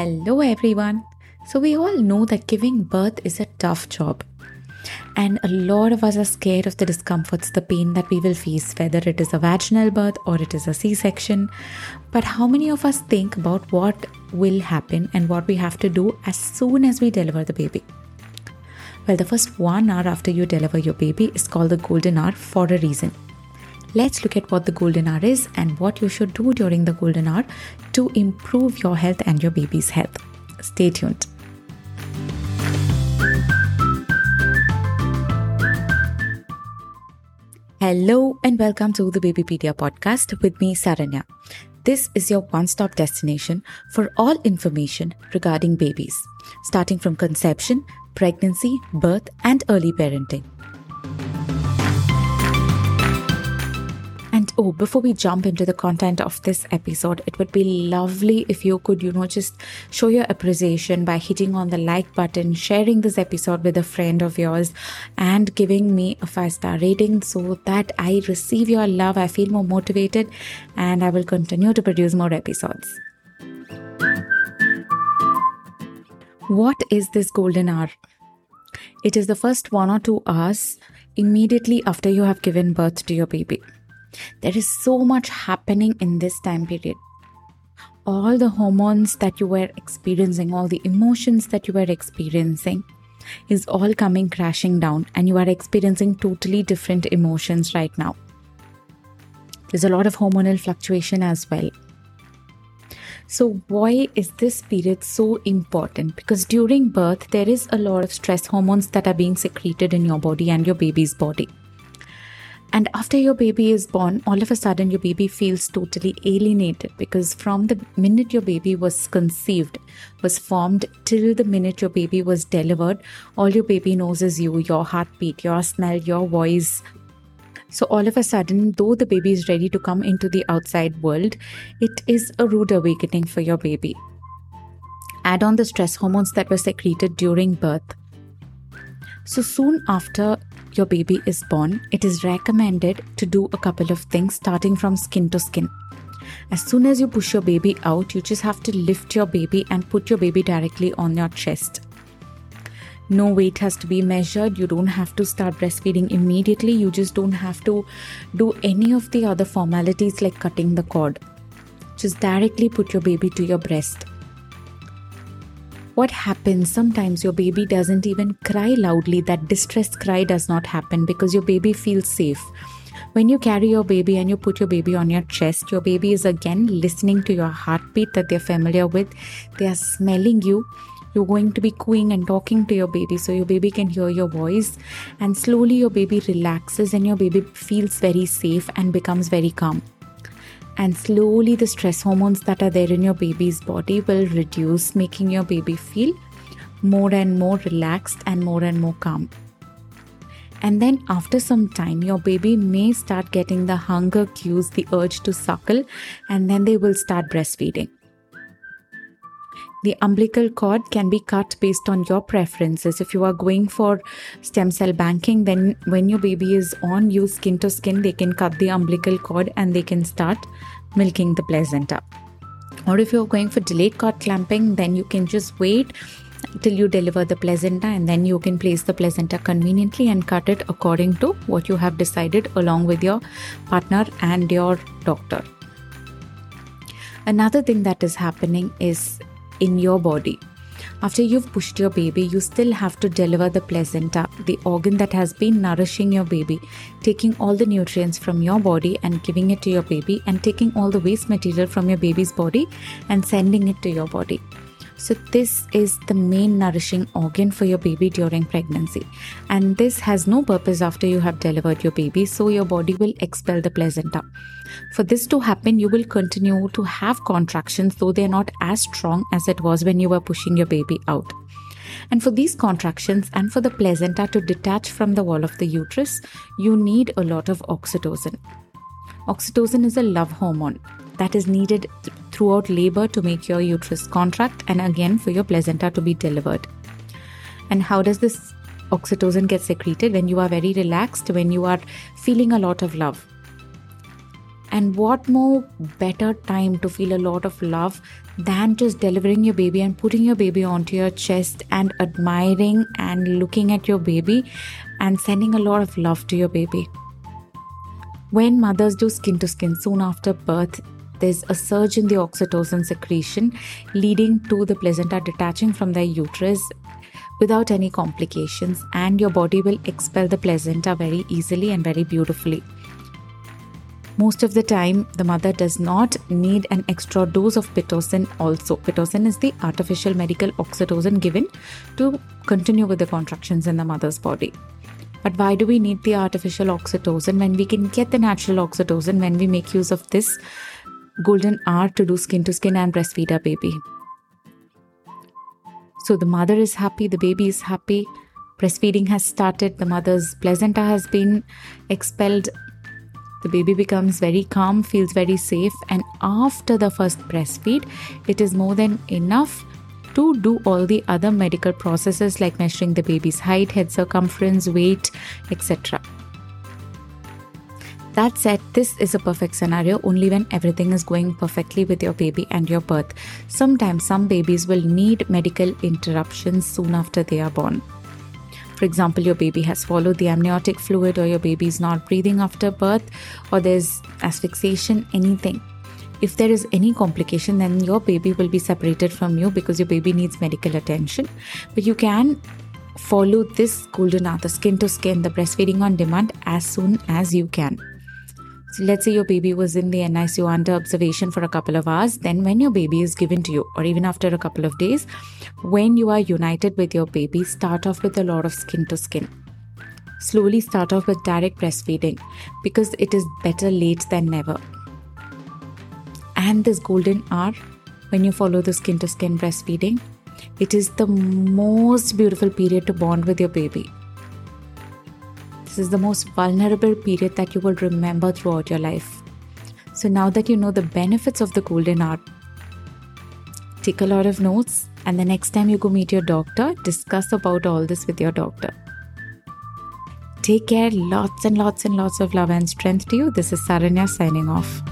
Hello, everyone. So, we all know that giving birth is a tough job. And a lot of us are scared of the discomforts, the pain that we will face, whether it is a vaginal birth or it is a C section. But how many of us think about what will happen and what we have to do as soon as we deliver the baby? Well, the first one hour after you deliver your baby is called the golden hour for a reason. Let's look at what the golden hour is and what you should do during the golden hour to improve your health and your baby's health. Stay tuned. Hello and welcome to the Babypedia podcast with me, Saranya. This is your one stop destination for all information regarding babies, starting from conception, pregnancy, birth, and early parenting. Oh, before we jump into the content of this episode, it would be lovely if you could, you know, just show your appreciation by hitting on the like button, sharing this episode with a friend of yours, and giving me a five star rating so that I receive your love. I feel more motivated and I will continue to produce more episodes. What is this golden hour? It is the first one or two hours immediately after you have given birth to your baby. There is so much happening in this time period. All the hormones that you were experiencing, all the emotions that you were experiencing, is all coming crashing down, and you are experiencing totally different emotions right now. There's a lot of hormonal fluctuation as well. So, why is this period so important? Because during birth, there is a lot of stress hormones that are being secreted in your body and your baby's body. And after your baby is born, all of a sudden your baby feels totally alienated because from the minute your baby was conceived, was formed, till the minute your baby was delivered, all your baby knows is you, your heartbeat, your smell, your voice. So, all of a sudden, though the baby is ready to come into the outside world, it is a rude awakening for your baby. Add on the stress hormones that were secreted during birth. So, soon after your baby is born, it is recommended to do a couple of things starting from skin to skin. As soon as you push your baby out, you just have to lift your baby and put your baby directly on your chest. No weight has to be measured. You don't have to start breastfeeding immediately. You just don't have to do any of the other formalities like cutting the cord. Just directly put your baby to your breast what happens sometimes your baby doesn't even cry loudly. That distressed cry does not happen because your baby feels safe. When you carry your baby and you put your baby on your chest your baby is again listening to your heartbeat that they're familiar with. They are smelling you. You're going to be cooing and talking to your baby so your baby can hear your voice. And slowly your baby relaxes and your baby feels very safe and becomes very calm and slowly the stress hormones that are there in your baby's body will reduce, making your baby feel more and more relaxed and more and more calm. And then, after some time, your baby may start getting the hunger cues, the urge to suckle, and then they will start breastfeeding. The umbilical cord can be cut based on your preferences. If you are going for stem cell banking, then when your baby is on you skin to skin, they can cut the umbilical cord and they can start milking the placenta. Or if you're going for delayed cord clamping, then you can just wait till you deliver the placenta and then you can place the placenta conveniently and cut it according to what you have decided along with your partner and your doctor. Another thing that is happening is in your body. After you've pushed your baby, you still have to deliver the placenta, the organ that has been nourishing your baby, taking all the nutrients from your body and giving it to your baby, and taking all the waste material from your baby's body and sending it to your body. So, this is the main nourishing organ for your baby during pregnancy. And this has no purpose after you have delivered your baby, so your body will expel the placenta. For this to happen, you will continue to have contractions, though they are not as strong as it was when you were pushing your baby out. And for these contractions and for the placenta to detach from the wall of the uterus, you need a lot of oxytocin. Oxytocin is a love hormone that is needed throughout labor to make your uterus contract and again for your placenta to be delivered. And how does this oxytocin get secreted? When you are very relaxed, when you are feeling a lot of love. And what more better time to feel a lot of love than just delivering your baby and putting your baby onto your chest and admiring and looking at your baby and sending a lot of love to your baby. When mothers do skin to skin soon after birth, there's a surge in the oxytocin secretion, leading to the placenta detaching from the uterus without any complications, and your body will expel the placenta very easily and very beautifully. Most of the time, the mother does not need an extra dose of Pitocin, also. Pitocin is the artificial medical oxytocin given to continue with the contractions in the mother's body. But why do we need the artificial oxytocin when we can get the natural oxytocin when we make use of this golden hour to do skin to skin and breastfeed our baby? So the mother is happy, the baby is happy, breastfeeding has started, the mother's placenta has been expelled. The baby becomes very calm, feels very safe, and after the first breastfeed, it is more than enough to do all the other medical processes like measuring the baby's height, head circumference, weight, etc. That said, this is a perfect scenario only when everything is going perfectly with your baby and your birth. Sometimes some babies will need medical interruptions soon after they are born. For example, your baby has swallowed the amniotic fluid, or your baby is not breathing after birth, or there's asphyxiation, anything. If there is any complication, then your baby will be separated from you because your baby needs medical attention. But you can follow this golden hour, the skin to skin, the breastfeeding on demand as soon as you can. So let's say your baby was in the NICU under observation for a couple of hours. Then, when your baby is given to you, or even after a couple of days, when you are united with your baby, start off with a lot of skin to skin. Slowly start off with direct breastfeeding because it is better late than never. And this golden hour, when you follow the skin to skin breastfeeding, it is the most beautiful period to bond with your baby this is the most vulnerable period that you will remember throughout your life. So now that you know the benefits of the golden hour, take a lot of notes and the next time you go meet your doctor, discuss about all this with your doctor. Take care, lots and lots and lots of love and strength to you. This is Saranya signing off.